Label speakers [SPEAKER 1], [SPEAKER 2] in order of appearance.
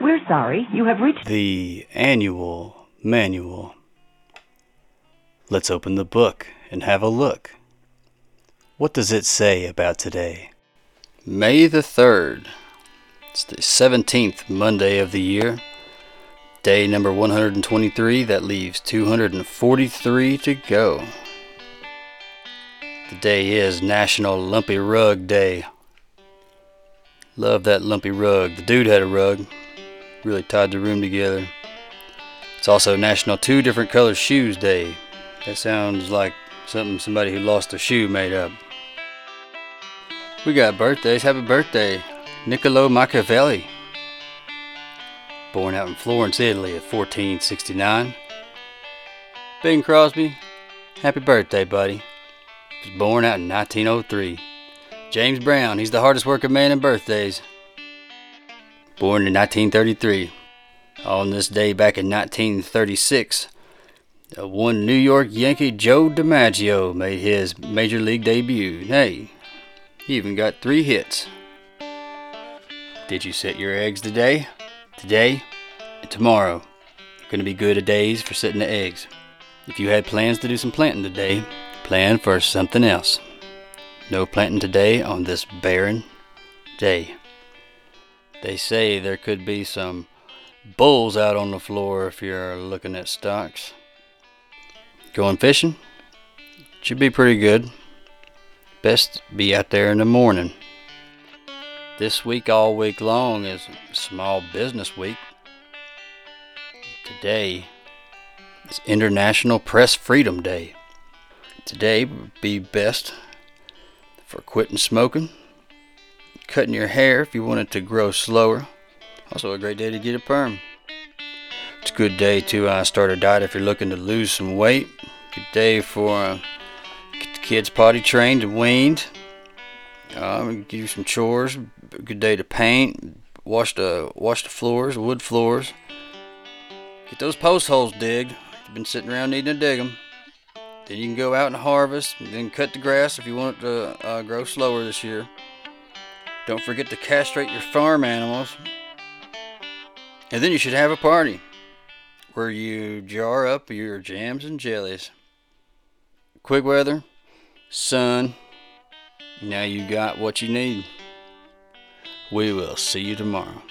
[SPEAKER 1] We're sorry. You have reached
[SPEAKER 2] The annual manual. Let's open the book and have a look. What does it say about today? May the 3rd. It's the 17th Monday of the year. Day number 123. That leaves 243 to go. The day is National Lumpy Rug Day. Love that lumpy rug. The dude had a rug. Really tied the room together. It's also National Two Different Color Shoes Day. That sounds like something somebody who lost a shoe made up. We got birthdays. Happy birthday, Niccolo Machiavelli. Born out in Florence, Italy in 1469. Bing Crosby, happy birthday, buddy. Was born out in 1903. James Brown, he's the hardest working man in birthdays. Born in 1933. On this day back in 1936, uh, one New York Yankee Joe DiMaggio made his major league debut. Hey, he even got three hits. Did you set your eggs today? Today and tomorrow are to be good days for setting the eggs. If you had plans to do some planting today, plan for something else. No planting today on this barren day. They say there could be some bulls out on the floor if you're looking at stocks. Going fishing? Should be pretty good. Best be out there in the morning. This week, all week long, is Small Business Week. Today is International Press Freedom Day. Today would be best for quitting smoking, cutting your hair if you want it to grow slower. Also, a great day to get a perm. It's a good day to uh, start a diet if you're looking to lose some weight. Good day for uh, get the kids potty trained and weaned. Um, give you some chores. Good day to paint, wash the wash the floors, wood floors. Get those post holes digged. You've been sitting around needing to dig them. Then you can go out and harvest, and then cut the grass if you want it to uh, grow slower this year. Don't forget to castrate your farm animals. And then you should have a party where you jar up your jams and jellies. Quick weather, sun. Now you got what you need. We will see you tomorrow.